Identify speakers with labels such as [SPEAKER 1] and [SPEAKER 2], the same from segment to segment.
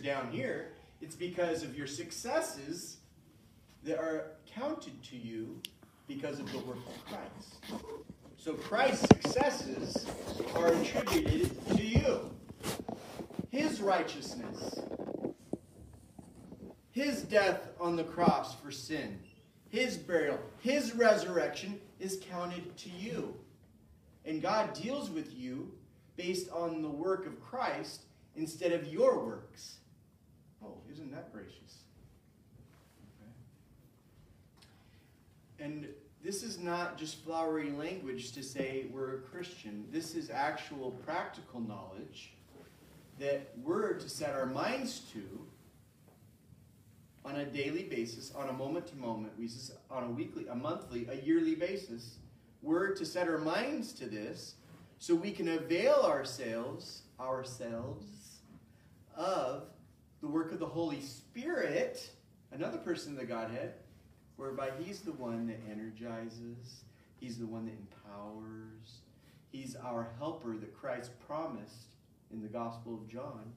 [SPEAKER 1] down here. It's because of your successes that are counted to you because of the work of Christ. So Christ's successes are attributed to you. His righteousness, His death on the cross for sin, His burial, His resurrection is counted to you. And God deals with you based on the work of Christ instead of your works. Isn't that gracious? And this is not just flowery language to say we're a Christian. This is actual practical knowledge that we're to set our minds to on a daily basis, on a moment to moment basis, on a weekly, a monthly, a yearly basis. We're to set our minds to this so we can avail ourselves, ourselves, of the work of the Holy Spirit, another person of the Godhead, whereby He's the one that energizes, He's the one that empowers, He's our helper that Christ promised in the Gospel of John,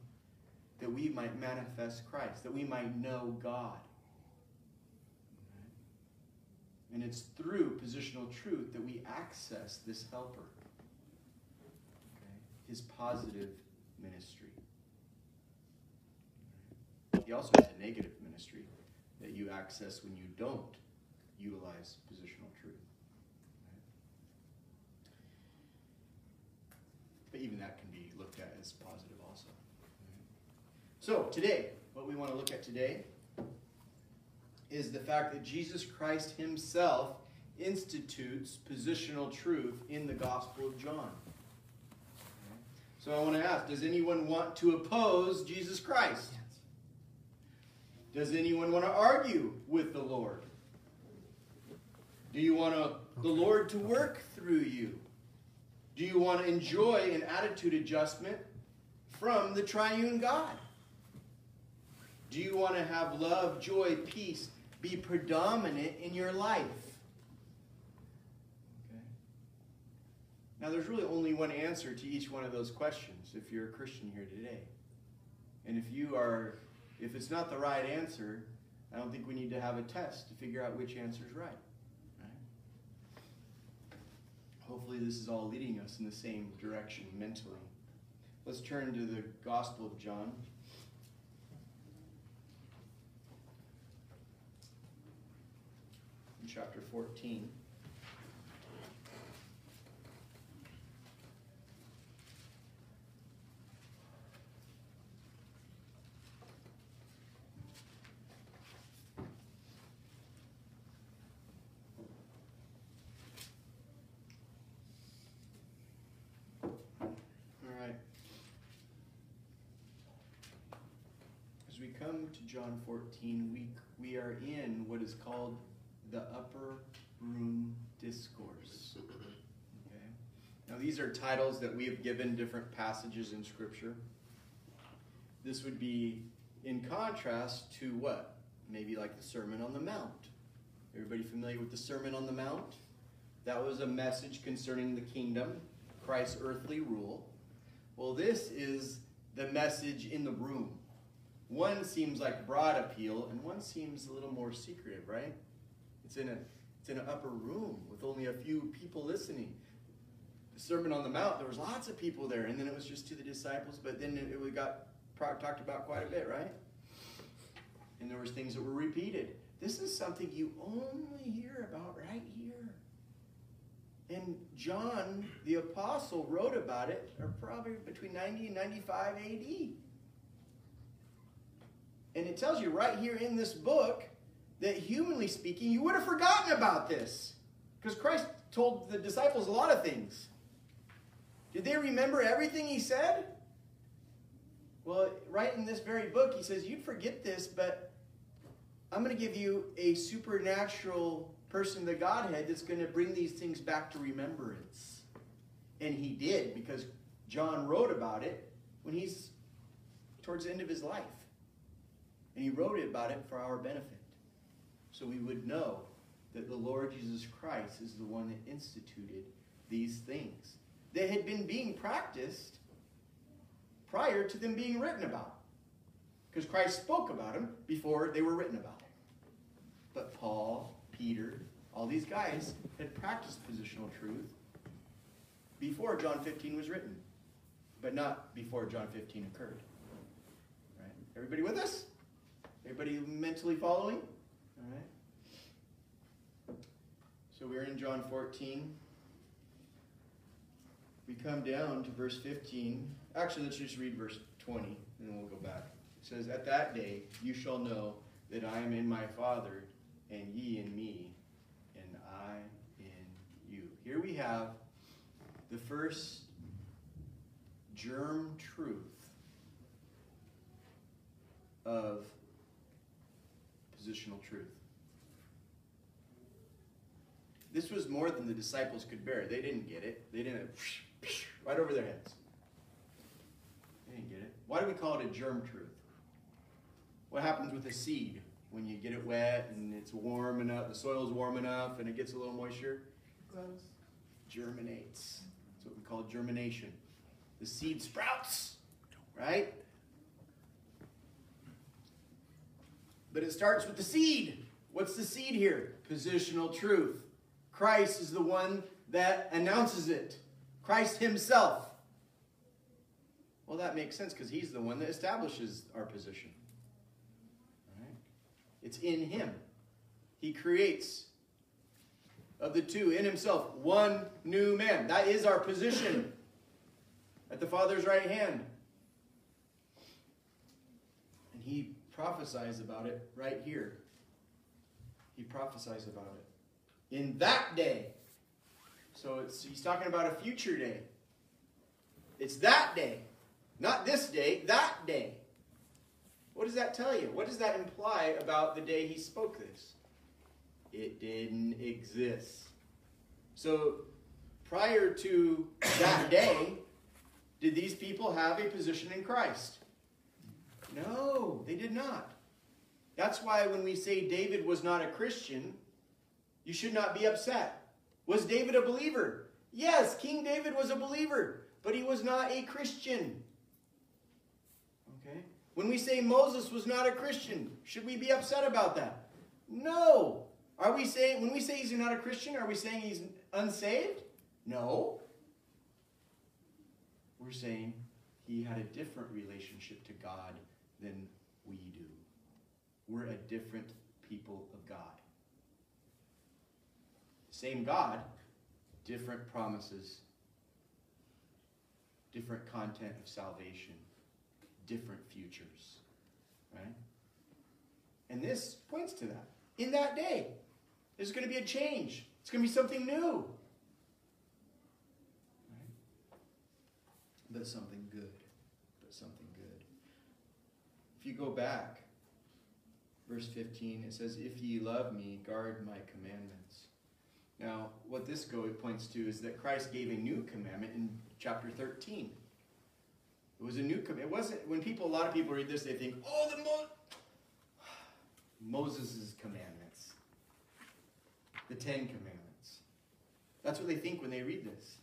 [SPEAKER 1] that we might manifest Christ, that we might know God. And it's through positional truth that we access this helper, okay? his positive ministry. He also has a negative ministry that you access when you don't utilize positional truth. But even that can be looked at as positive also. So, today, what we want to look at today is the fact that Jesus Christ himself institutes positional truth in the Gospel of John. So I want to ask Does anyone want to oppose Jesus Christ? Does anyone want to argue with the Lord? Do you want to, the Lord to work through you? Do you want to enjoy an attitude adjustment from the triune God? Do you want to have love, joy, peace be predominant in your life? Okay. Now, there's really only one answer to each one of those questions if you're a Christian here today. And if you are if it's not the right answer, I don't think we need to have a test to figure out which answer is right. right. Hopefully, this is all leading us in the same direction mentally. Let's turn to the Gospel of John. Chapter 14. To John 14, we, we are in what is called the upper room discourse. Okay? Now, these are titles that we have given different passages in Scripture. This would be in contrast to what? Maybe like the Sermon on the Mount. Everybody familiar with the Sermon on the Mount? That was a message concerning the kingdom, Christ's earthly rule. Well, this is the message in the room. One seems like broad appeal, and one seems a little more secretive, right? It's in a it's in an upper room with only a few people listening. The Sermon on the Mount, there was lots of people there, and then it was just to the disciples, but then it, it got talked about quite a bit, right? And there was things that were repeated. This is something you only hear about right here. And John, the apostle, wrote about it, probably between 90 and 95 AD. And it tells you right here in this book that humanly speaking, you would have forgotten about this. Because Christ told the disciples a lot of things. Did they remember everything he said? Well, right in this very book, he says, You'd forget this, but I'm going to give you a supernatural person, the Godhead, that's going to bring these things back to remembrance. And he did, because John wrote about it when he's towards the end of his life. And he wrote about it for our benefit. So we would know that the Lord Jesus Christ is the one that instituted these things that had been being practiced prior to them being written about. because Christ spoke about them before they were written about. But Paul, Peter, all these guys had practiced positional truth before John 15 was written, but not before John 15 occurred. Right? Everybody with us? Everybody mentally following? All right. So we're in John 14. We come down to verse 15. Actually, let's just read verse 20, and then we'll go back. It says, At that day you shall know that I am in my Father, and ye in me, and I in you. Here we have the first germ truth of positional truth. This was more than the disciples could bear. They didn't get it. They didn't right over their heads. They didn't get it. Why do we call it a germ truth? What happens with a seed when you get it wet and it's warm enough, the soil's warm enough, and it gets a little moisture?
[SPEAKER 2] Grows.
[SPEAKER 1] Germinates. That's what we call germination. The seed sprouts, right? But it starts with the seed. What's the seed here? Positional truth. Christ is the one that announces it. Christ himself. Well, that makes sense because he's the one that establishes our position. Right? It's in him. He creates of the two in himself one new man. That is our position at the Father's right hand. And he prophesies about it right here. He prophesies about it. In that day. So it's, he's talking about a future day. It's that day. Not this day, that day. What does that tell you? What does that imply about the day he spoke this? It didn't exist. So prior to that day, did these people have a position in Christ? No, they did not. That's why when we say David was not a Christian, you should not be upset. Was David a believer? Yes, King David was a believer, but he was not a Christian. Okay? When we say Moses was not a Christian, should we be upset about that? No. Are we saying when we say he's not a Christian, are we saying he's unsaved? No. We're saying he had a different relationship to God than we do. We're a different people of God. Same God, different promises, different content of salvation, different futures. Right? And this points to that. In that day, there's going to be a change. It's going to be something new. Right? But something good. You go back, verse 15, it says, If ye love me, guard my commandments. Now, what this go points to is that Christ gave a new commandment in chapter 13. It was a new commandment. It wasn't, when people, a lot of people read this, they think, oh, the Mo- Moses' commandments. The Ten Commandments. That's what they think when they read this.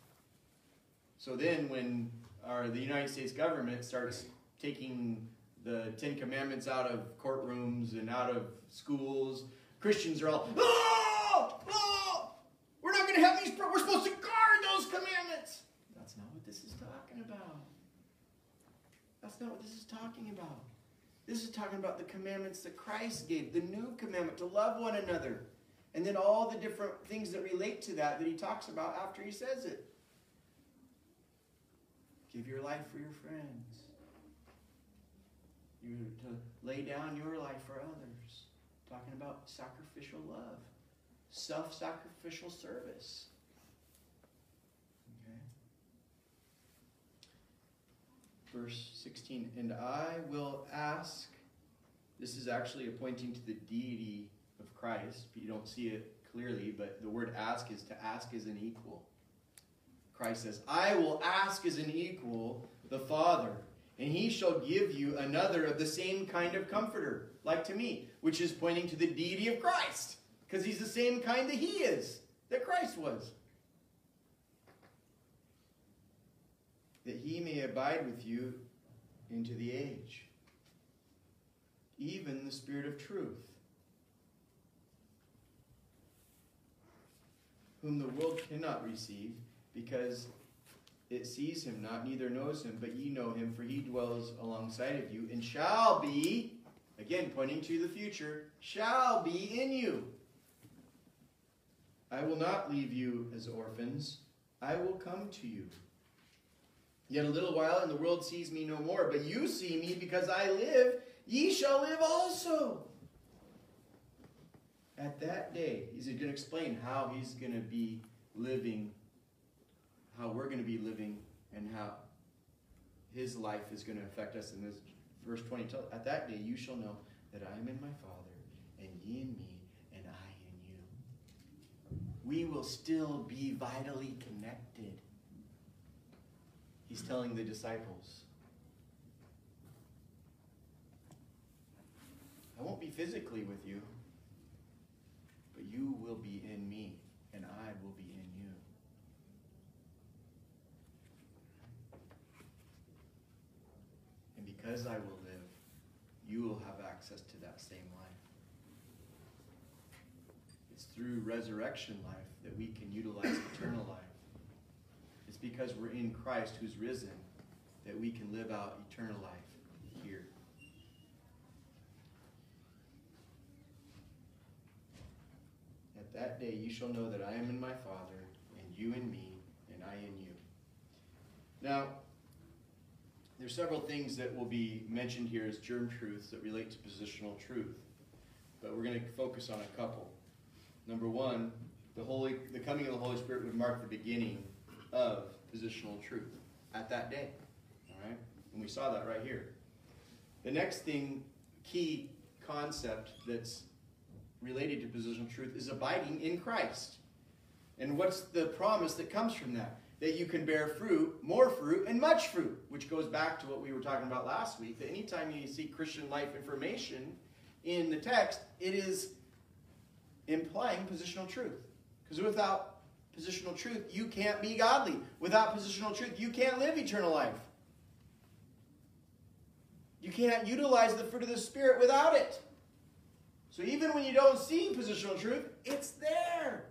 [SPEAKER 1] So then when our, the United States government starts taking the Ten Commandments out of courtrooms and out of schools, Christians are all, oh, oh, we're not going to have these, we're supposed to guard those commandments. That's not what this is talking about. That's not what this is talking about. This is talking about the commandments that Christ gave, the new commandment to love one another. And then all the different things that relate to that that he talks about after he says it. Give your life for your friends. You're to lay down your life for others. Talking about sacrificial love, self sacrificial service. Okay. Verse 16 And I will ask, this is actually pointing to the deity of Christ. But you don't see it clearly, but the word ask is to ask as an equal. Christ says, I will ask as an equal the Father, and he shall give you another of the same kind of comforter, like to me, which is pointing to the deity of Christ, because he's the same kind that he is, that Christ was. That he may abide with you into the age. even the Spirit of truth, whom the world cannot receive, because it sees him not, neither knows him, but ye know him, for he dwells alongside of you, and shall be, again pointing to the future, shall be in you. I will not leave you as orphans, I will come to you. Yet a little while, and the world sees me no more, but you see me because I live, ye shall live also. At that day, he's going to explain how he's going to be living how we're going to be living and how his life is going to affect us in this verse 20 at that day you shall know that i am in my father and ye in me and i in you. We will still be vitally connected. He's telling the disciples i won't be physically with you but you will be in me and i will be in you because I will live, you will have access to that same life. It's through resurrection life that we can utilize eternal life. It's because we're in Christ who's risen that we can live out eternal life here. At that day you shall know that I am in my Father, and you in me, and I in you. Now, there's several things that will be mentioned here as germ truths that relate to positional truth, but we're going to focus on a couple. Number one, the Holy, the coming of the Holy Spirit would mark the beginning of positional truth at that day. All right, and we saw that right here. The next thing, key concept that's related to positional truth is abiding in Christ. And what's the promise that comes from that? That you can bear fruit, more fruit, and much fruit, which goes back to what we were talking about last week. That anytime you see Christian life information in the text, it is implying positional truth. Because without positional truth, you can't be godly. Without positional truth, you can't live eternal life. You can't utilize the fruit of the Spirit without it. So even when you don't see positional truth, it's there.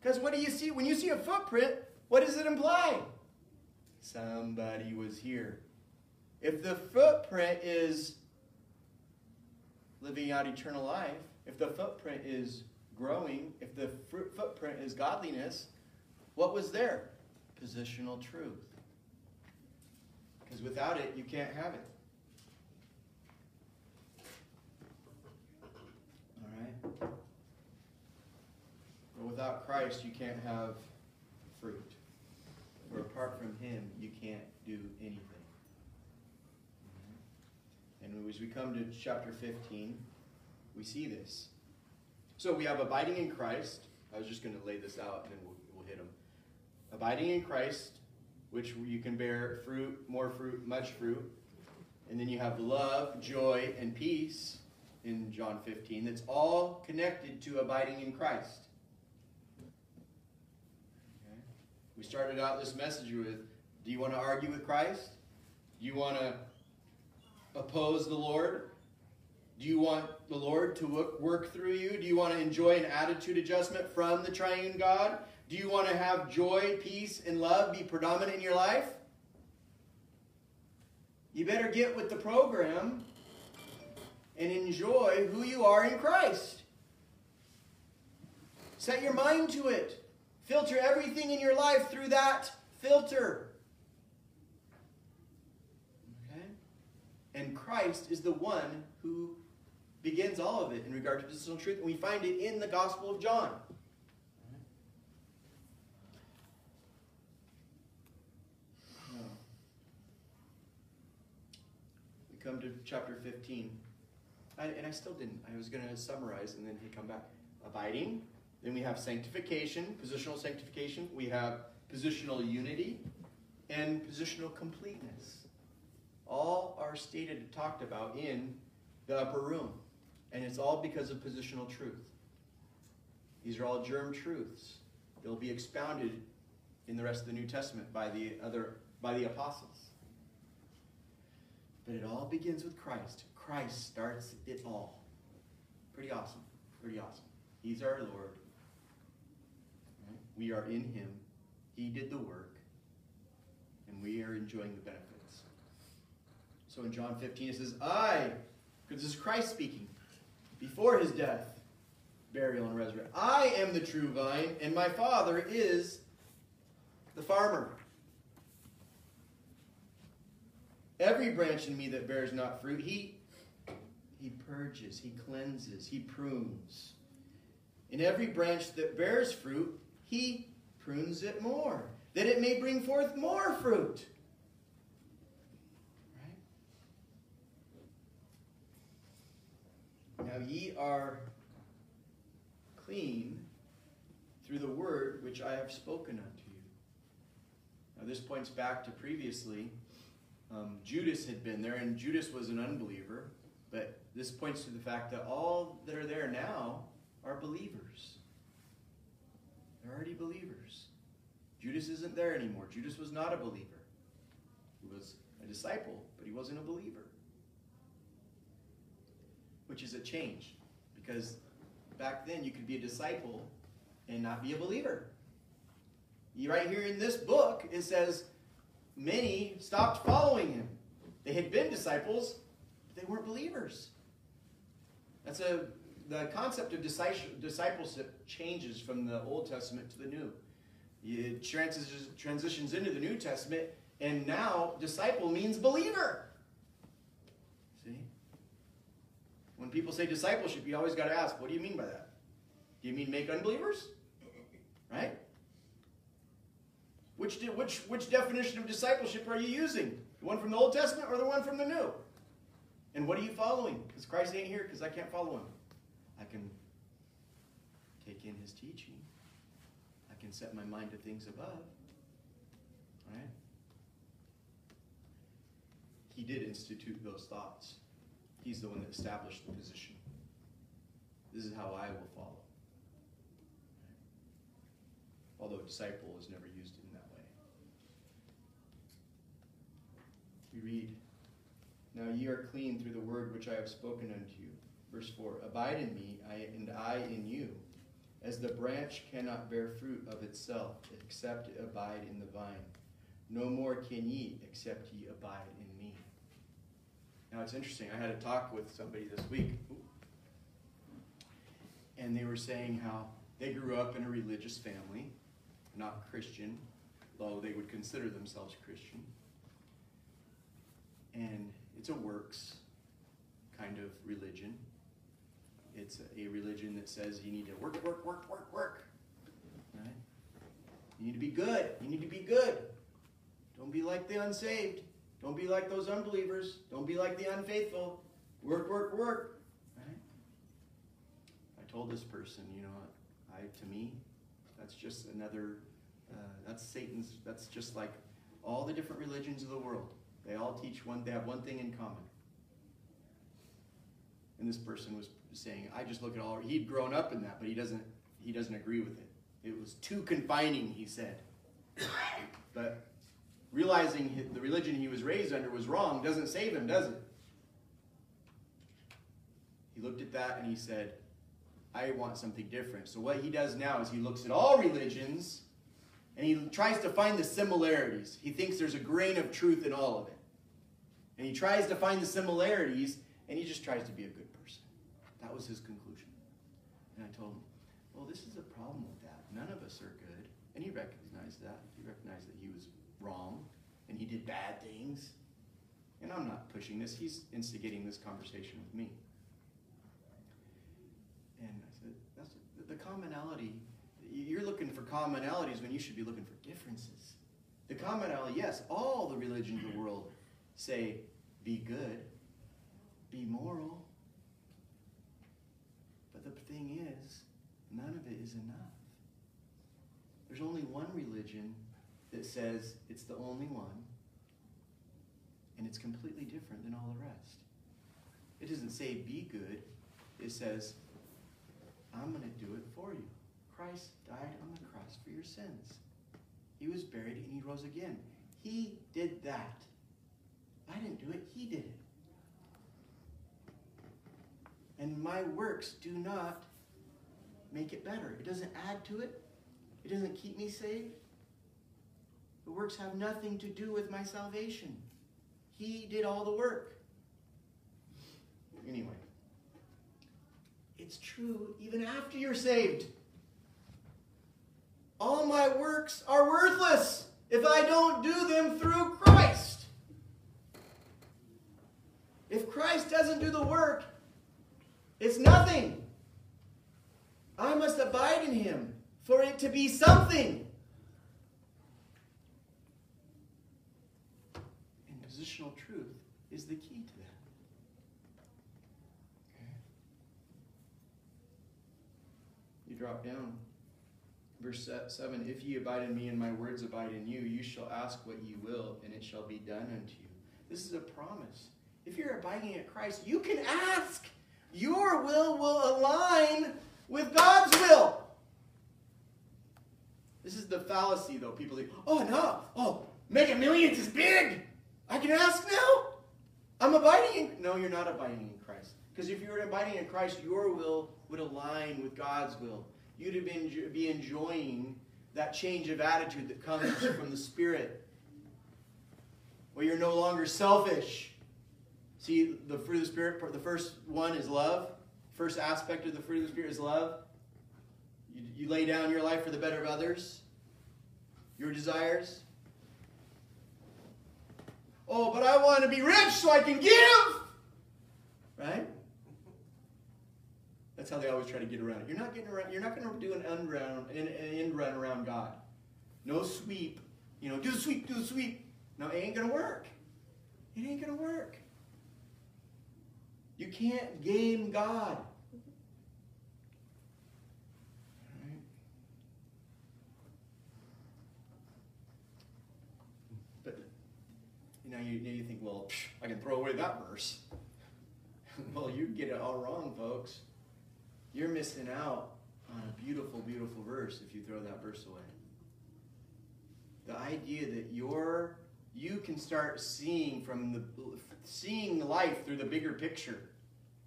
[SPEAKER 1] Because what do you see? When you see a footprint, what does it imply? Somebody was here. If the footprint is living out eternal life, if the footprint is growing, if the footprint is godliness, what was there? Positional truth. Because without it, you can't have it. All right? But without Christ, you can't have fruit. For apart from Him, you can't do anything. And as we come to chapter 15, we see this. So we have abiding in Christ. I was just going to lay this out and then we'll, we'll hit them. Abiding in Christ, which you can bear fruit, more fruit, much fruit. And then you have love, joy, and peace in John 15. That's all connected to abiding in Christ. We started out this message with Do you want to argue with Christ? Do you want to oppose the Lord? Do you want the Lord to work through you? Do you want to enjoy an attitude adjustment from the triune God? Do you want to have joy, peace, and love be predominant in your life? You better get with the program and enjoy who you are in Christ. Set your mind to it. Filter everything in your life through that filter. Okay? And Christ is the one who begins all of it in regard to positional truth, and we find it in the Gospel of John. We come to chapter 15. I, and I still didn't. I was going to summarize and then he come back. Abiding, then we have sanctification, positional sanctification. We have positional unity and positional completeness. All are stated and talked about in the upper room. And it's all because of positional truth. These are all germ truths. They'll be expounded in the rest of the New Testament by the other by the apostles. But it all begins with Christ. Christ starts it all. Pretty awesome. Pretty awesome. He's our Lord. We are in Him. He did the work. And we are enjoying the benefits. So in John 15, it says, I, because this is Christ speaking, before his death, burial, and resurrection, I am the true vine, and my Father is the farmer. Every branch in me that bears not fruit, he, he purges, he cleanses, he prunes. In every branch that bears fruit, he prunes it more, that it may bring forth more fruit. Right? Now ye are clean through the word which I have spoken unto you. Now this points back to previously um, Judas had been there, and Judas was an unbeliever. But this points to the fact that all that are there now are believers. They're already believers. Judas isn't there anymore. Judas was not a believer. He was a disciple, but he wasn't a believer. Which is a change. Because back then you could be a disciple and not be a believer. Right here in this book, it says many stopped following him. They had been disciples, but they weren't believers. That's a the concept of discipleship changes from the Old Testament to the New. It transitions, transitions into the New Testament, and now disciple means believer. See? When people say discipleship, you always got to ask, what do you mean by that? Do you mean make unbelievers? Right? Which, which, which definition of discipleship are you using? The one from the Old Testament or the one from the New? And what are you following? Because Christ ain't here because I can't follow him. I can take in his teaching. I can set my mind to things above. Right? He did institute those thoughts. He's the one that established the position. This is how I will follow. Although disciple is never used in that way. We read, Now ye are clean through the word which I have spoken unto you. Verse 4 Abide in me, I, and I in you, as the branch cannot bear fruit of itself, except it abide in the vine. No more can ye, except ye abide in me. Now it's interesting. I had a talk with somebody this week, and they were saying how they grew up in a religious family, not Christian, though they would consider themselves Christian. And it's a works kind of religion. It's a religion that says you need to work, work, work, work, work. Right? You need to be good. You need to be good. Don't be like the unsaved. Don't be like those unbelievers. Don't be like the unfaithful. Work, work, work. Right? I told this person, you know, I to me, that's just another. Uh, that's Satan's. That's just like all the different religions of the world. They all teach one. They have one thing in common. And this person was saying, I just look at all. He'd grown up in that, but he doesn't. He doesn't agree with it. It was too confining, he said. but realizing the religion he was raised under was wrong doesn't save him, does it? He looked at that and he said, I want something different. So what he does now is he looks at all religions and he tries to find the similarities. He thinks there's a grain of truth in all of it. And he tries to find the similarities and he just tries to be a good. That was his conclusion. And I told him, well, this is a problem with that. None of us are good. And he recognized that. He recognized that he was wrong and he did bad things. And I'm not pushing this. He's instigating this conversation with me. And I said, that's the commonality. You're looking for commonalities when you should be looking for differences. The commonality, yes, all the religions of the world say, be good, be moral, the thing is, none of it is enough. There's only one religion that says it's the only one, and it's completely different than all the rest. It doesn't say be good, it says, I'm going to do it for you. Christ died on the cross for your sins. He was buried and he rose again. He did that. I didn't do it, he did it. And my works do not make it better. It doesn't add to it. It doesn't keep me saved. The works have nothing to do with my salvation. He did all the work. Anyway, it's true even after you're saved. All my works are worthless if I don't do them through Christ. If Christ doesn't do the work, it's nothing. I must abide in him for it to be something. And positional truth is the key to that. You drop down. Verse 7 If ye abide in me and my words abide in you, you shall ask what ye will, and it shall be done unto you. This is a promise. If you're abiding at Christ, you can ask. Your will will align with God's will. This is the fallacy, though. People think, oh, no, oh, making millions is big. I can ask now. I'm abiding in. No, you're not abiding in Christ. Because if you were abiding in Christ, your will would align with God's will. You'd have been, be enjoying that change of attitude that comes from the Spirit, where you're no longer selfish. See, the fruit of the Spirit, the first one is love. First aspect of the fruit of the Spirit is love. You, you lay down your life for the better of others, your desires. Oh, but I want to be rich so I can give. Right? That's how they always try to get around it. You're not getting around. You're not going to do an end run, an end run around God. No sweep. You know, do the sweep, do the sweep. No, it ain't going to work. It ain't going to work. You can't game God. But you know, you, you think, well, I can throw away that verse. well, you get it all wrong, folks. You're missing out on a beautiful, beautiful verse if you throw that verse away. The idea that you're you can start seeing from the seeing life through the bigger picture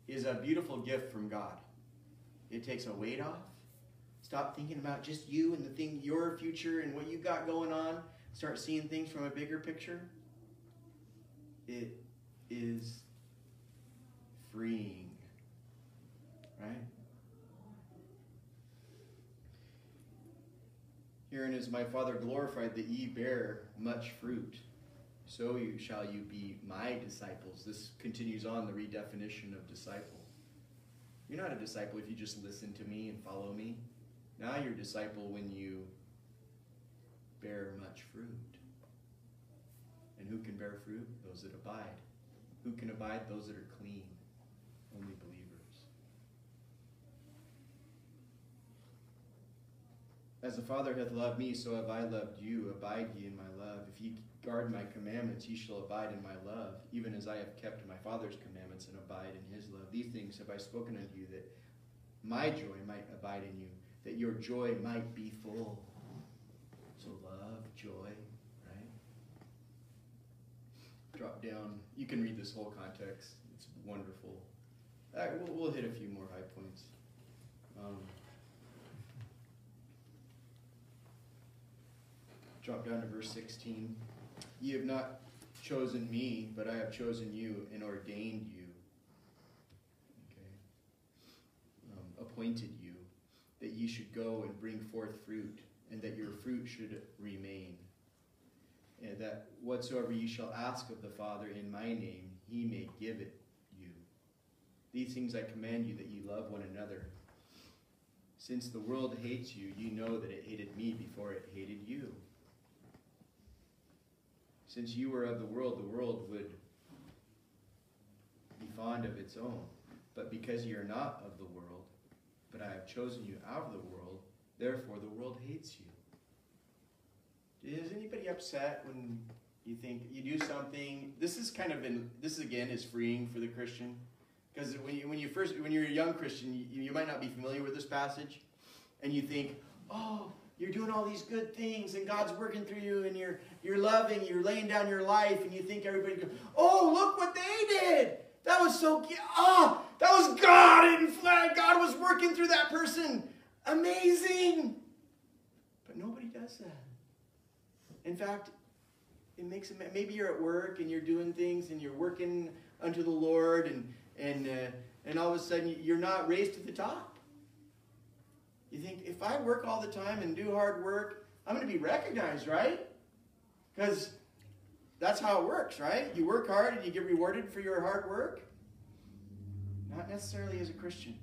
[SPEAKER 1] is a beautiful gift from God. It takes a weight off. Stop thinking about just you and the thing, your future and what you got going on. Start seeing things from a bigger picture. It is freeing. Right? Herein is my Father glorified that ye bear much fruit so you, shall you be my disciples. This continues on the redefinition of disciple. You're not a disciple if you just listen to me and follow me. Now you're a disciple when you bear much fruit. And who can bear fruit? Those that abide. Who can abide? Those that are clean. Only believers. As the Father hath loved me, so have I loved you. Abide ye in my love. If ye guard my commandments, ye shall abide in my love, even as I have kept my Father's commandments and abide in his love. These things have I spoken unto you, that my joy might abide in you, that your joy might be full. So love, joy, right? Drop down. You can read this whole context. It's wonderful. We'll, we'll hit a few more high points. Um, drop down to verse 16. Ye have not chosen me, but I have chosen you and ordained you. Okay. Um, appointed you, that ye should go and bring forth fruit, and that your fruit should remain. And that whatsoever ye shall ask of the Father in my name, he may give it you. These things I command you, that ye love one another. Since the world hates you, ye know that it hated me before it hated you. Since you were of the world, the world would be fond of its own. But because you are not of the world, but I have chosen you out of the world, therefore the world hates you. Is anybody upset when you think you do something? This is kind of been, this again is freeing for the Christian. Because when you, when you first, when you're a young Christian, you, you might not be familiar with this passage. And you think, oh, you're doing all these good things and God's working through you and you're you're loving, you're laying down your life and you think everybody goes, "Oh, look what they did. That was so cute. oh, that was God in flesh. God was working through that person. Amazing. But nobody does that. In fact, it makes it, maybe you're at work and you're doing things and you're working unto the Lord and and uh, and all of a sudden you're not raised to the top. You think if I work all the time and do hard work, I'm going to be recognized, right? Because that's how it works, right? You work hard and you get rewarded for your hard work. Not necessarily as a Christian.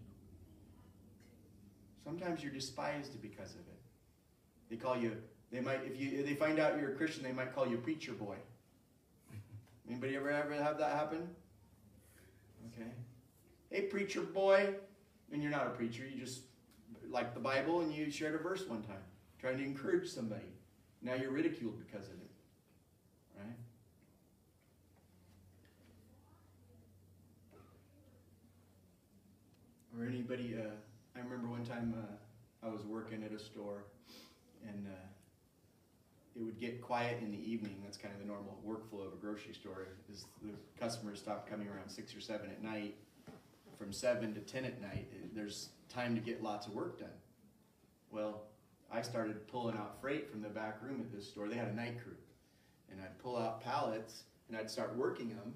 [SPEAKER 1] Sometimes you're despised because of it. They call you, they might, if you if they find out you're a Christian, they might call you preacher boy. Anybody ever ever have that happen? Okay. Hey preacher boy. And you're not a preacher, you just like the Bible and you shared a verse one time, trying to encourage somebody. Now you're ridiculed because of it. Right? Or anybody, uh, I remember one time uh, I was working at a store and uh, it would get quiet in the evening. That's kind of the normal workflow of a grocery store. Is the customers stop coming around six or seven at night. From seven to ten at night, there's time to get lots of work done. Well, I started pulling out freight from the back room at this store. They had a night crew, and I'd pull out pallets and I'd start working them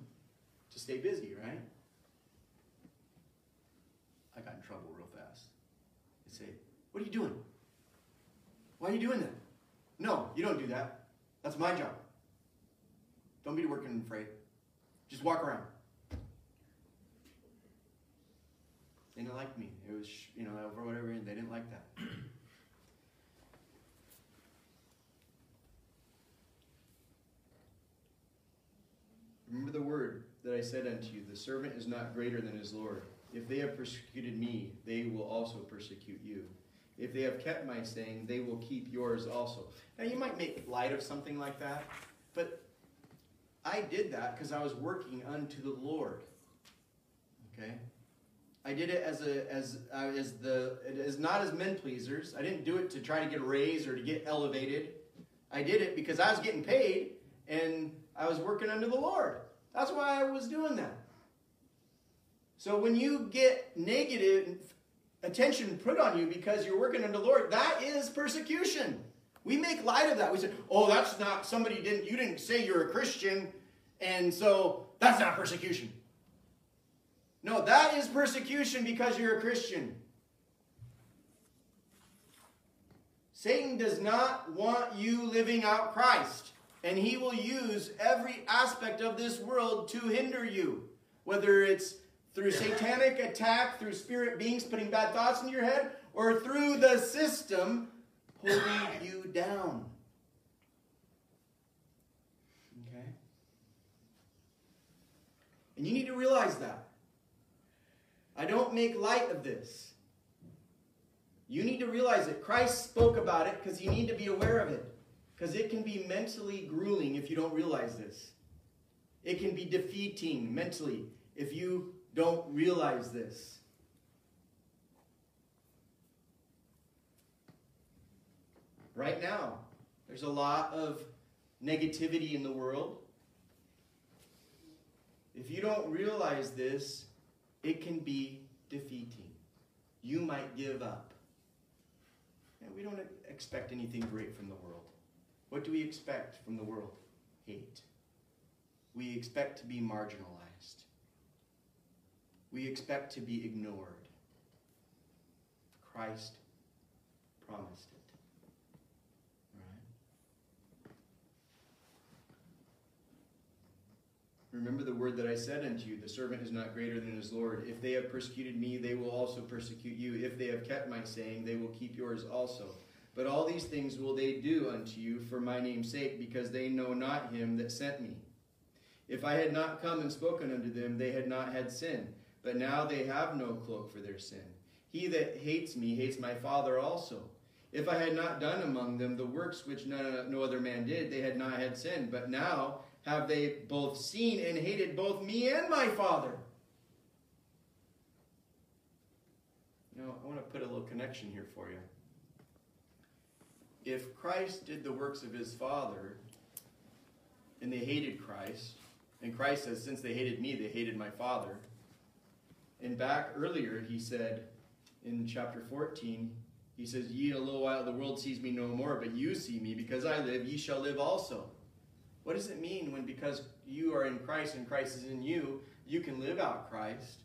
[SPEAKER 1] to stay busy, right? I got in trouble real fast. They'd say, What are you doing? Why are you doing that? No, you don't do that. That's my job. Don't be working in freight. Just walk around. They didn't like me. It was, you know, over whatever, and they didn't like that. Remember the word that I said unto you the servant is not greater than his Lord. If they have persecuted me, they will also persecute you. If they have kept my saying, they will keep yours also. Now, you might make light of something like that, but I did that because I was working unto the Lord. Okay? I did it as a as uh, as the as not as men pleasers. I didn't do it to try to get a raise or to get elevated. I did it because I was getting paid and I was working under the Lord. That's why I was doing that. So when you get negative attention put on you because you're working under the Lord, that is persecution. We make light of that. We say, "Oh, that's not somebody didn't you didn't say you're a Christian, and so that's not persecution." No, that is persecution because you're a Christian. Satan does not want you living out Christ, and he will use every aspect of this world to hinder you, whether it's through satanic attack, through spirit beings putting bad thoughts in your head, or through the system holding you down. Okay? And you need to realize that. I don't make light of this. You need to realize that Christ spoke about it because you need to be aware of it. Because it can be mentally grueling if you don't realize this. It can be defeating mentally if you don't realize this. Right now, there's a lot of negativity in the world. If you don't realize this, it can be defeating. You might give up. And we don't expect anything great from the world. What do we expect from the world? Hate. We expect to be marginalized. We expect to be ignored. Christ promised it. Remember the word that I said unto you the servant is not greater than his Lord. If they have persecuted me, they will also persecute you. If they have kept my saying, they will keep yours also. But all these things will they do unto you for my name's sake, because they know not him that sent me. If I had not come and spoken unto them, they had not had sin. But now they have no cloak for their sin. He that hates me hates my Father also. If I had not done among them the works which none, no other man did, they had not had sin. But now have they both seen and hated both me and my Father. Now, I want to put a little connection here for you. If Christ did the works of his Father, and they hated Christ, and Christ says, Since they hated me, they hated my Father. And back earlier, he said in chapter 14, he says, Ye a little while the world sees me no more, but you see me. Because I live, ye shall live also. What does it mean when because you are in Christ and Christ is in you, you can live out Christ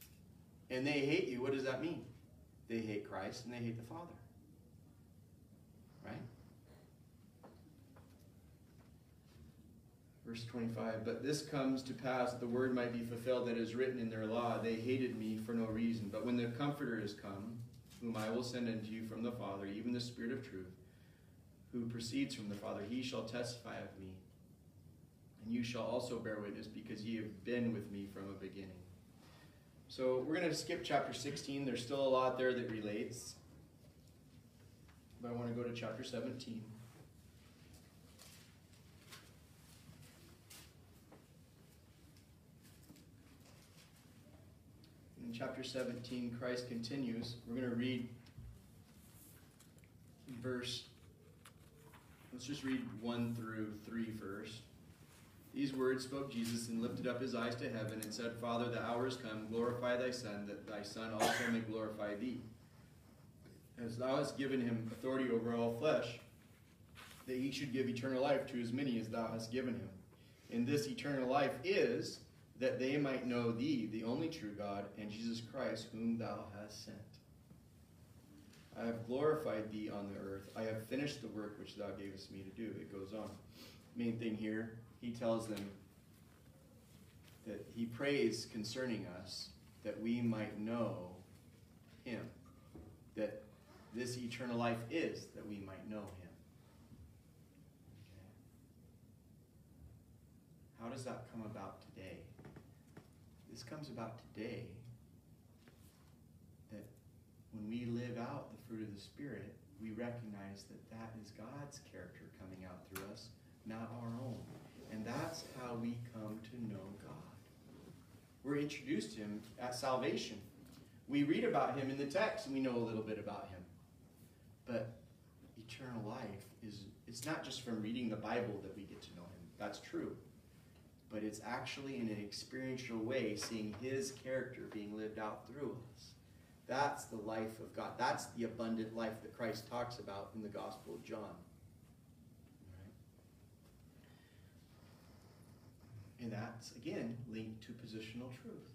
[SPEAKER 1] and they hate you? What does that mean? They hate Christ and they hate the Father. Right? Verse 25, but this comes to pass that the word might be fulfilled that is written in their law. They hated me for no reason. But when the Comforter is come, whom I will send unto you from the Father, even the Spirit of truth, who proceeds from the Father, he shall testify of me. And you shall also bear witness, because ye have been with me from a beginning. So we're going to skip chapter 16. There's still a lot there that relates. But I want to go to chapter 17. in chapter 17, Christ continues. We're going to read verse, let's just read 1 through 3 first. These words spoke Jesus and lifted up his eyes to heaven and said, Father, the hour is come, glorify thy Son, that thy Son also may glorify thee. As thou hast given him authority over all flesh, that he should give eternal life to as many as thou hast given him. And this eternal life is that they might know thee, the only true God, and Jesus Christ, whom thou hast sent. I have glorified thee on the earth. I have finished the work which thou gavest me to do. It goes on. Main thing here, he tells them that he prays concerning us that we might know him. That this eternal life is that we might know him. Okay. How does that come about today? This comes about today that when we live out the fruit of the Spirit, we recognize that that is God's character coming out through us, not our own. And that's how we come to know God. We're introduced to Him at salvation. We read about Him in the text and we know a little bit about Him. But eternal life is it's not just from reading the Bible that we get to know Him. That's true but it's actually in an experiential way seeing his character being lived out through us. That's the life of God. That's the abundant life that Christ talks about in the Gospel of John. And that's, again, linked to positional truth.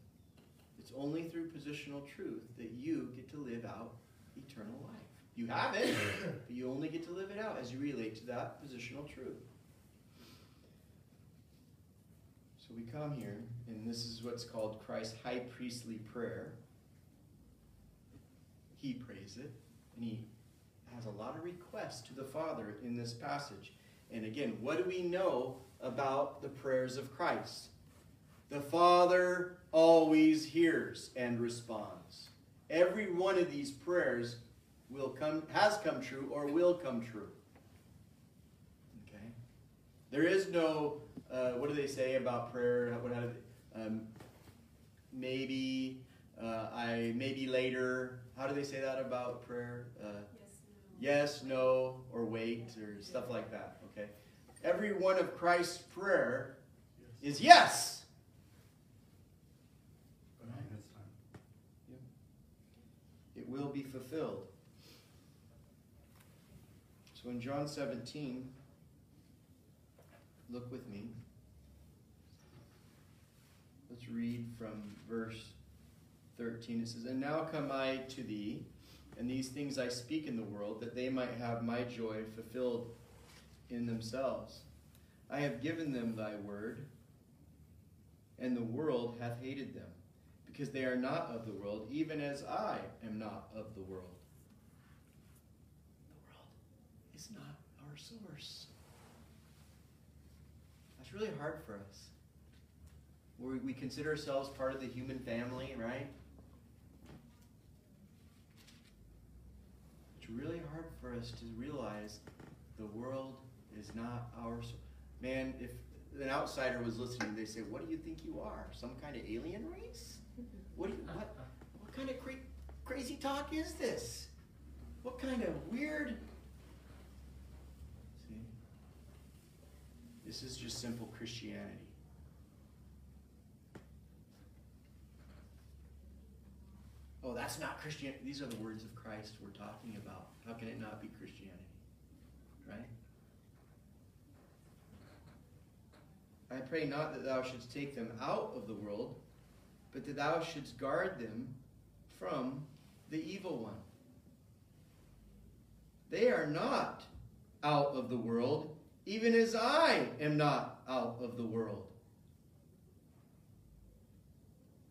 [SPEAKER 1] It's only through positional truth that you get to live out eternal life. You have it, but you only get to live it out as you relate to that positional truth. So we come here, and this is what's called Christ's high priestly prayer. He prays it, and he has a lot of requests to the Father in this passage. And again, what do we know about the prayers of Christ? The Father always hears and responds. Every one of these prayers will come has come true or will come true. Okay? There is no uh, what do they say about prayer? What how um, maybe uh, I maybe later. How do they say that about prayer? Uh, yes, no. yes, no, or wait, or stuff like that. Okay, every one of Christ's prayer yes. is yes. It will be fulfilled. So in John 17, look with me. Let's read from verse 13. It says, And now come I to thee, and these things I speak in the world, that they might have my joy fulfilled in themselves. I have given them thy word, and the world hath hated them, because they are not of the world, even as I am not of the world. The world is not our source. That's really hard for us. We, we consider ourselves part of the human family, right? It's really hard for us to realize the world is not ours. Man, if an outsider was listening, they say, "What do you think you are? Some kind of alien race? What? You, what? What kind of cra- crazy talk is this? What kind of weird See, This is just simple Christianity. oh, that's not Christianity. These are the words of Christ we're talking about. How can it not be Christianity? Right? I pray not that thou shouldst take them out of the world, but that thou shouldst guard them from the evil one. They are not out of the world, even as I am not out of the world.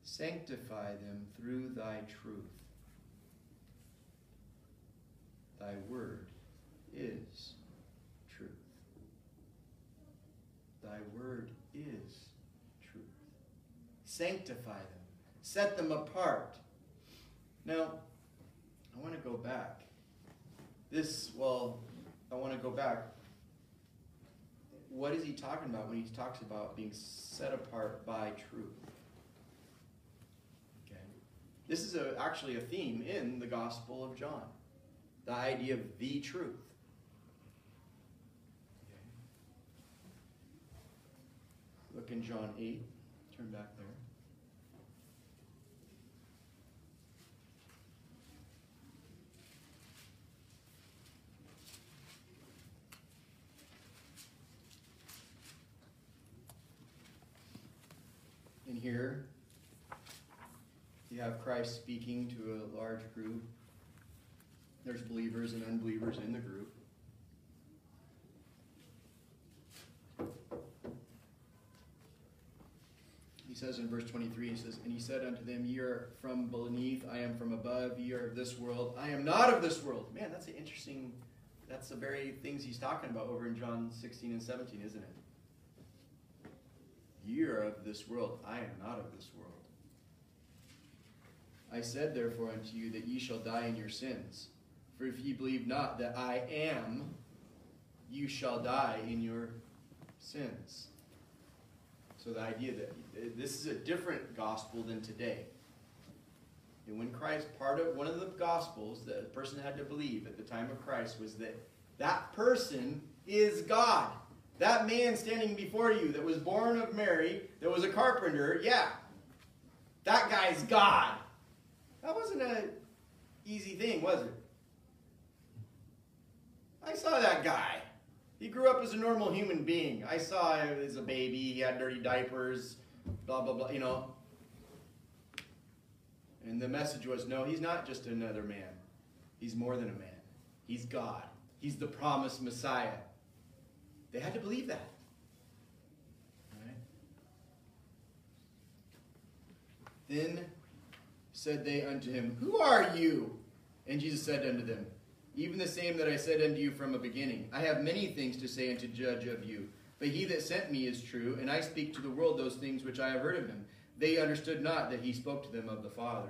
[SPEAKER 1] Sanctify them through thy truth. Thy word is truth. Thy word is truth. Sanctify them. Set them apart. Now, I want to go back. This, well, I want to go back. What is he talking about when he talks about being set apart by truth? Okay. This is a, actually a theme in the Gospel of John. The idea of the truth. Okay. Look in John 8. Turn back there. In here, you have Christ speaking to a large group. There's believers and unbelievers in the group. He says in verse 23, he says, And he said unto them, Ye are from beneath, I am from above, ye are of this world, I am not of this world. Man, that's an interesting, that's the very things he's talking about over in John 16 and 17, isn't it? Ye are of this world, I am not of this world. I said therefore unto you that ye shall die in your sins. For if ye believe not that I am, you shall die in your sins. So the idea that eh, this is a different gospel than today. And when Christ, part of one of the gospels that a person had to believe at the time of Christ was that that person is God. That man standing before you that was born of Mary, that was a carpenter, yeah, that guy's God. That wasn't an easy thing, was it? I saw that guy. He grew up as a normal human being. I saw him as a baby. He had dirty diapers, blah, blah, blah, you know. And the message was no, he's not just another man. He's more than a man. He's God. He's the promised Messiah. They had to believe that. Right? Then said they unto him, Who are you? And Jesus said unto them, Even the same that I said unto you from a beginning. I have many things to say and to judge of you. But he that sent me is true, and I speak to the world those things which I have heard of him. They understood not that he spoke to them of the Father.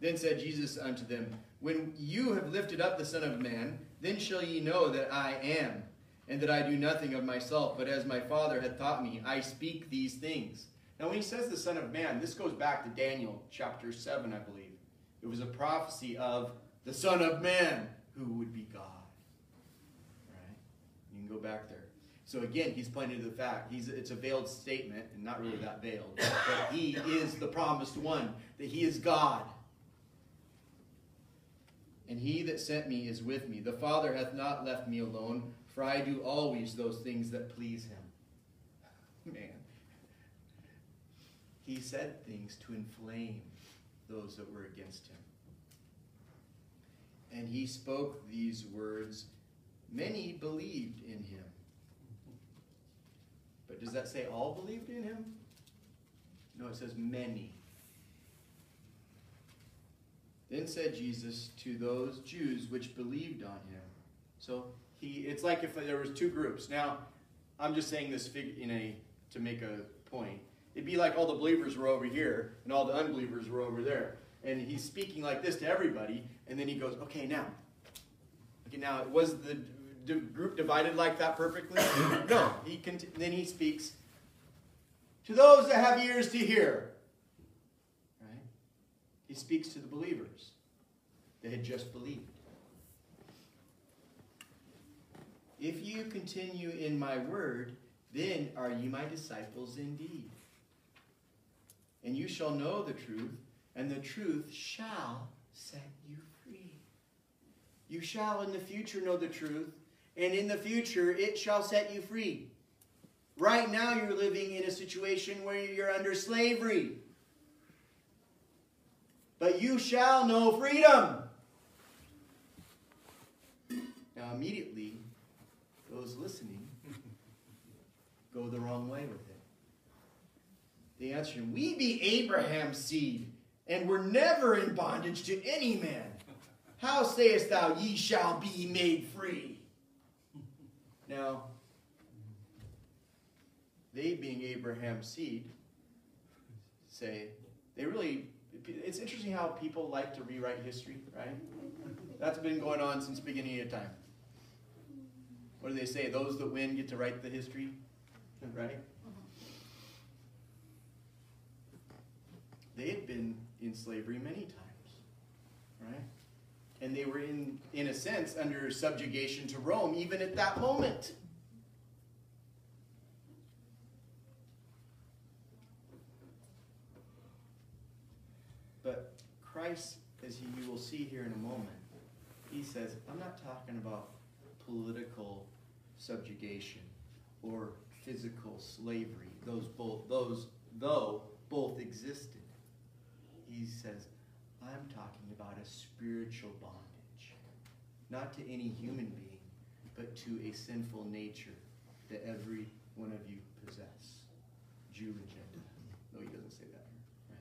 [SPEAKER 1] Then said Jesus unto them, When you have lifted up the Son of Man, then shall ye know that I am, and that I do nothing of myself, but as my Father hath taught me, I speak these things. Now, when he says the Son of Man, this goes back to Daniel chapter 7, I believe. It was a prophecy of the Son of Man who would be God. Right? You can go back there. So again, he's pointing to the fact he's it's a veiled statement, and not really that veiled, but he is the promised one, that he is God. And he that sent me is with me. The Father hath not left me alone, for I do always those things that please him. Man. He said things to inflame those that were against him. And he spoke these words. Many believed in him. But does that say all believed in him? No, it says many. Then said Jesus to those Jews which believed on him. So he it's like if there was two groups. Now, I'm just saying this in a to make a point. It'd be like all the believers were over here and all the unbelievers were over there. And he's speaking like this to everybody, and then he goes, "Okay, now, okay, now was the group divided like that perfectly? no. He cont- then he speaks to those that have ears to hear. Right? He speaks to the believers. They had just believed. If you continue in my word, then are you my disciples indeed. And you shall know the truth, and the truth shall set you free. You shall in the future know the truth, and in the future it shall set you free. Right now, you're living in a situation where you're under slavery. But you shall know freedom. Now, immediately, those listening go the wrong way with it. They answer, We be Abraham's seed, and were never in bondage to any man. How sayest thou, ye shall be made free? Now, they being Abraham's seed say, they really, it's interesting how people like to rewrite history, right? That's been going on since the beginning of time. What do they say? Those that win get to write the history, right? Uh-huh. They had been in slavery many times, right? And they were in, in a sense, under subjugation to Rome, even at that moment. But Christ, as you will see here in a moment, he says, I'm not talking about political subjugation or physical slavery. Those both those though both existed. Says, I'm talking about a spiritual bondage. Not to any human being, but to a sinful nature that every one of you possess. Jew and Gentile. No, he doesn't say that. Right.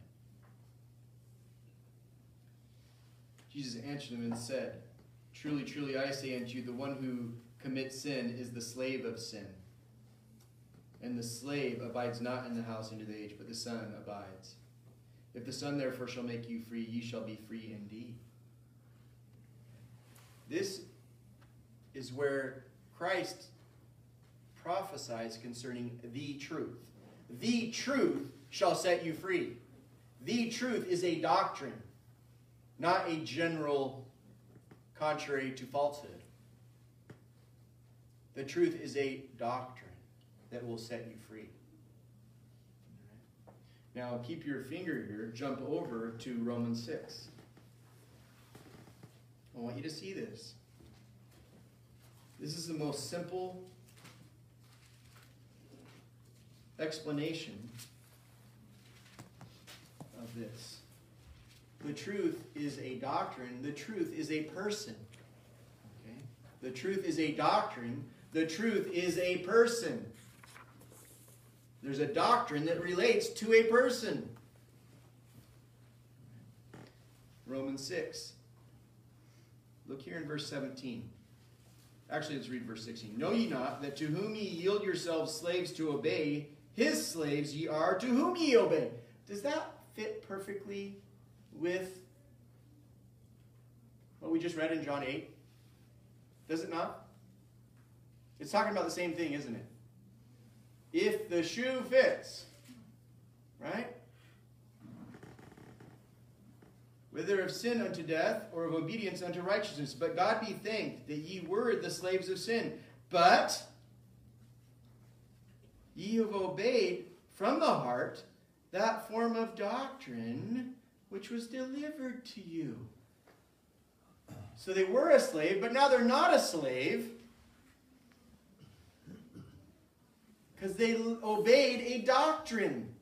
[SPEAKER 1] Jesus answered them and said, Truly, truly, I say unto you, the one who commits sin is the slave of sin. And the slave abides not in the house into the age, but the Son abides. If the Son therefore shall make you free, ye shall be free indeed. This is where Christ prophesies concerning the truth. The truth shall set you free. The truth is a doctrine, not a general contrary to falsehood. The truth is a doctrine that will set you free. Now, keep your finger here, jump over to Romans 6. I want you to see this. This is the most simple explanation of this. The truth is a doctrine. The truth is a person. Okay? The truth is a doctrine. The truth is a person. There's a doctrine that relates to a person. Romans 6. Look here in verse 17. Actually, let's read verse 16. Know ye not that to whom ye yield yourselves slaves to obey, his slaves ye are to whom ye obey? Does that fit perfectly with what we just read in John 8? Does it not? It's talking about the same thing, isn't it? If the shoe fits, right? Whether of sin unto death or of obedience unto righteousness. But God be thanked that ye were the slaves of sin. But ye have obeyed from the heart that form of doctrine which was delivered to you. So they were a slave, but now they're not a slave because they obeyed a doctrine.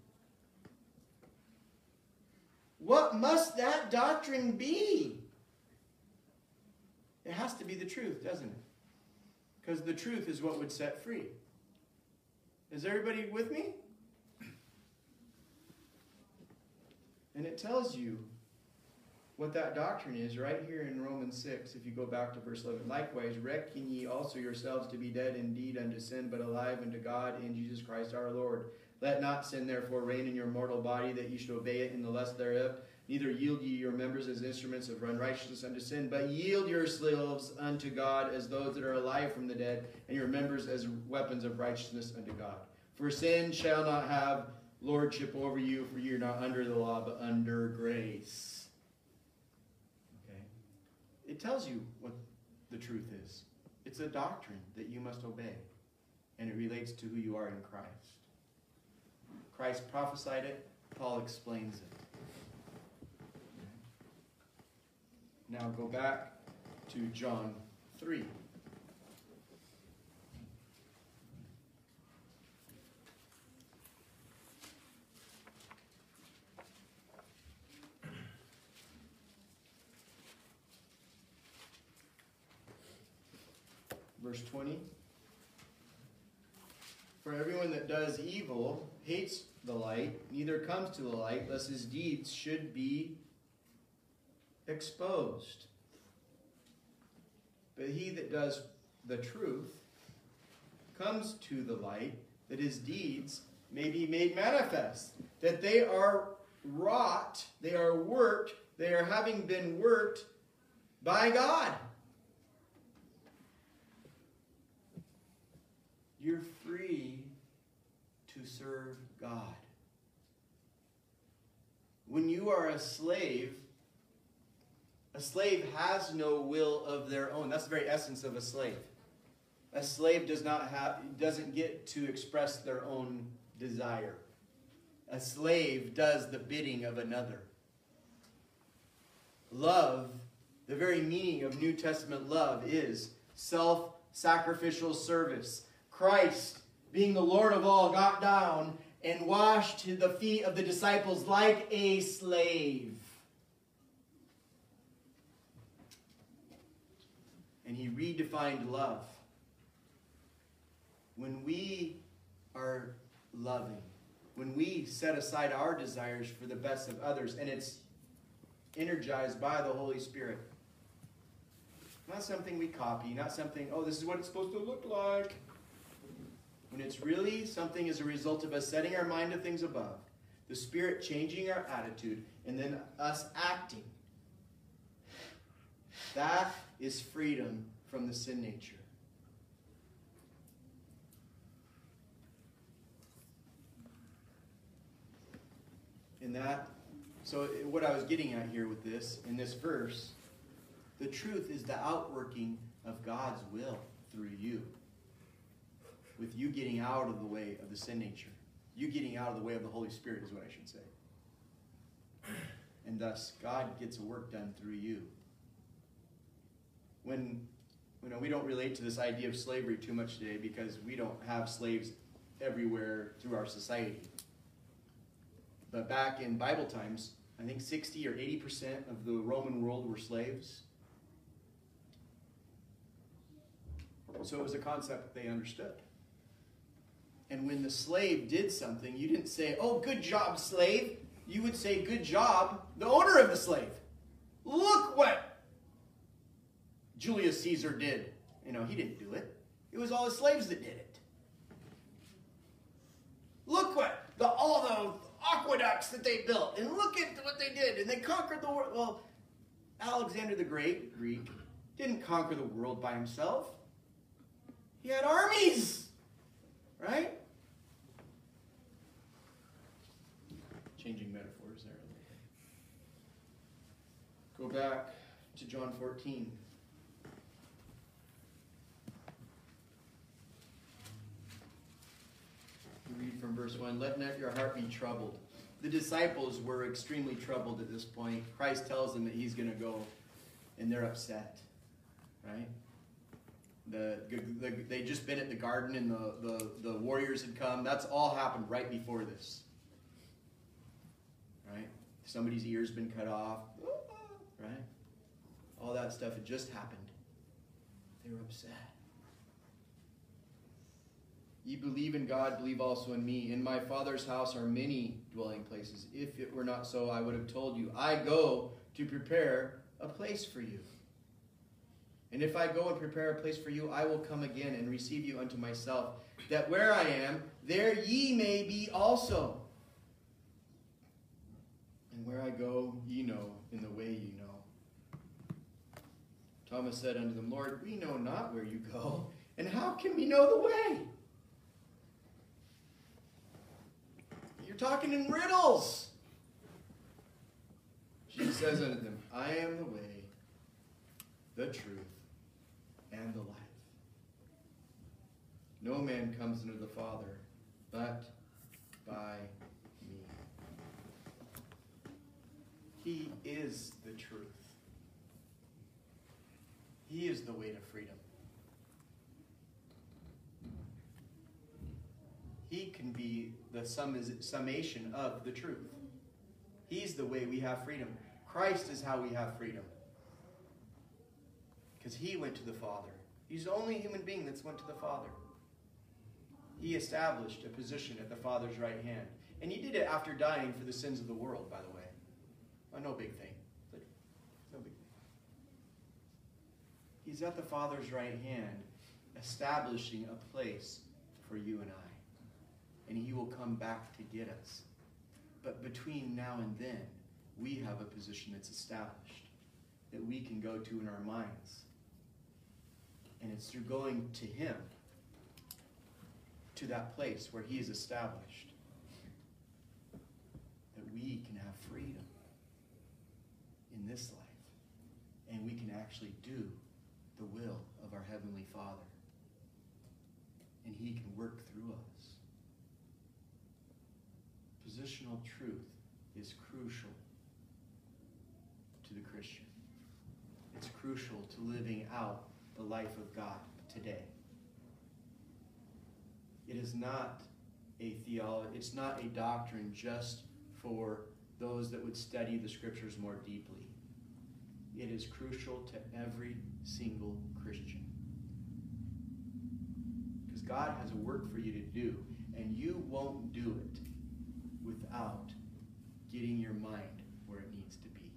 [SPEAKER 1] What must that doctrine be? It has to be the truth, doesn't it? Because the truth is what would set free. Is everybody with me? And it tells you what that doctrine is right here in Romans 6, if you go back to verse 11. Likewise, reckon ye also yourselves to be dead indeed unto sin, but alive unto God in Jesus Christ our Lord. Let not sin therefore reign in your mortal body, that ye should obey it in the lust thereof. Neither yield ye your members as instruments of unrighteousness unto sin, but yield yourselves unto God as those that are alive from the dead, and your members as weapons of righteousness unto God. For sin shall not have lordship over you, for you're not under the law, but under grace. It tells you what the truth is. It's a doctrine that you must obey, and it relates to who you are in Christ. Christ prophesied it, Paul explains it. Now go back to John 3. Verse 20. For everyone that does evil hates the light, neither comes to the light, lest his deeds should be exposed. But he that does the truth comes to the light, that his deeds may be made manifest, that they are wrought, they are worked, they are having been worked by God. You're free to serve God. When you are a slave, a slave has no will of their own. That's the very essence of a slave. A slave does not have doesn't get to express their own desire. A slave does the bidding of another. Love, the very meaning of New Testament love is self-sacrificial service. Christ, being the Lord of all, got down and washed the feet of the disciples like a slave. And he redefined love. When we are loving, when we set aside our desires for the best of others, and it's energized by the Holy Spirit, not something we copy, not something, oh, this is what it's supposed to look like. When it's really something as a result of us setting our mind to things above, the Spirit changing our attitude, and then us acting. That is freedom from the sin nature. In that, so what I was getting at here with this, in this verse, the truth is the outworking of God's will through you with you getting out of the way of the sin nature. You getting out of the way of the Holy Spirit is what I should say. And thus, God gets a work done through you. When you know, we don't relate to this idea of slavery too much today because we don't have slaves everywhere through our society. But back in Bible times, I think 60 or 80% of the Roman world were slaves. So it was a concept they understood. And when the slave did something, you didn't say, oh, good job, slave. You would say, good job, the owner of the slave. Look what Julius Caesar did. You know, he didn't do it. It was all the slaves that did it. Look what the, all the aqueducts that they built, and look at what they did, and they conquered the world. Well, Alexander the Great, Greek, didn't conquer the world by himself. He had armies, right? changing metaphors there. Go back to John 14. read from verse 1 Let not your heart be troubled. The disciples were extremely troubled at this point. Christ tells them that he's going to go, and they're upset. Right? The, the, they just been at the garden and the, the, the warriors had come. That's all happened right before this right? Somebody's ear's been cut off, right? All that stuff had just happened. They were upset. Ye believe in God, believe also in me. In my Father's house are many dwelling places. If it were not so, I would have told you. I go to prepare a place for you. And if I go and prepare a place for you, I will come again and receive you unto myself, that where I am, there ye may be also. And where I go, ye know, in the way ye know. Thomas said unto them, Lord, we know not where you go, and how can we know the way? You're talking in riddles. Jesus says unto them, I am the way, the truth, and the life. No man comes into the Father but by me. He is the truth. He is the way to freedom. He can be the sum- summation of the truth. He's the way we have freedom. Christ is how we have freedom. Because he went to the Father. He's the only human being that's went to the Father. He established a position at the Father's right hand. And he did it after dying for the sins of the world, by the way. Well, no big thing. No big thing. He's at the Father's right hand, establishing a place for you and I. And he will come back to get us. But between now and then, we have a position that's established that we can go to in our minds. And it's through going to him, to that place where he is established, that we can have freedom in this life. And we can actually do the will of our Heavenly Father. And he can work through us. Positional truth is crucial to the Christian. It's crucial to living out the life of God today. It is not a theology, it's not a doctrine just for those that would study the scriptures more deeply. It is crucial to every single Christian. Because God has a work for you to do, and you won't do it without getting your mind where it needs to be.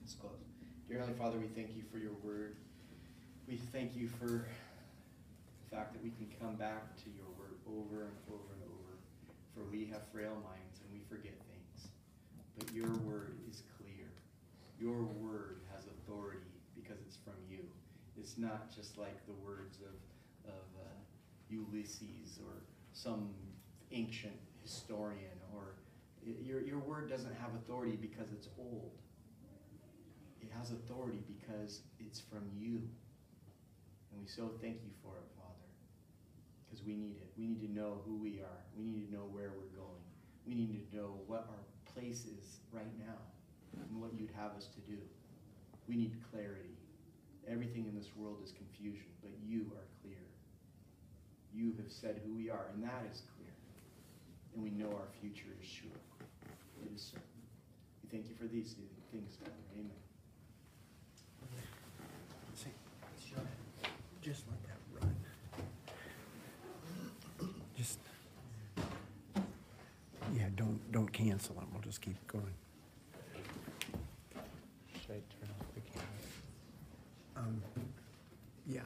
[SPEAKER 1] Let's close. Dear Heavenly Father, we thank you for your word. We thank you for the fact that we can come back to your word over and over and over. For we have frail minds and we forget things. But your word is clear. Your word has authority because it's from you. It's not just like the words of, of uh, Ulysses or some ancient historian or your, your word doesn't have authority because it's old. It has authority because it's from you. And we so thank you for it, Father. Because we need it. We need to know who we are. We need to know where we're going. We need to know what our place is right now and what you'd have us to do. We need clarity. Everything in this world is confusion, but you are clear. You have said who we are, and that is clear. And we know our future is sure. It is certain. We thank you for these things, Father. Amen.
[SPEAKER 2] Just let that run. Just, yeah, don't, don't cancel them, we'll just keep going.
[SPEAKER 3] Should I turn off the camera?
[SPEAKER 2] Um, Yeah,